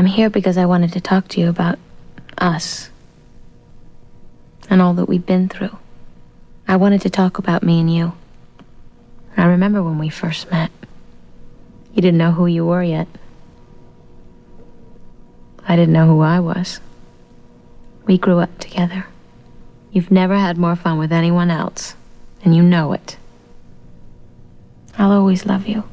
I'm here because I wanted to talk to you about us and all that we've been through. I wanted to talk about me and you. I remember when we first met. You didn't know who you were yet. I didn't know who I was. We grew up together. You've never had more fun with anyone else, and you know it. I'll always love you.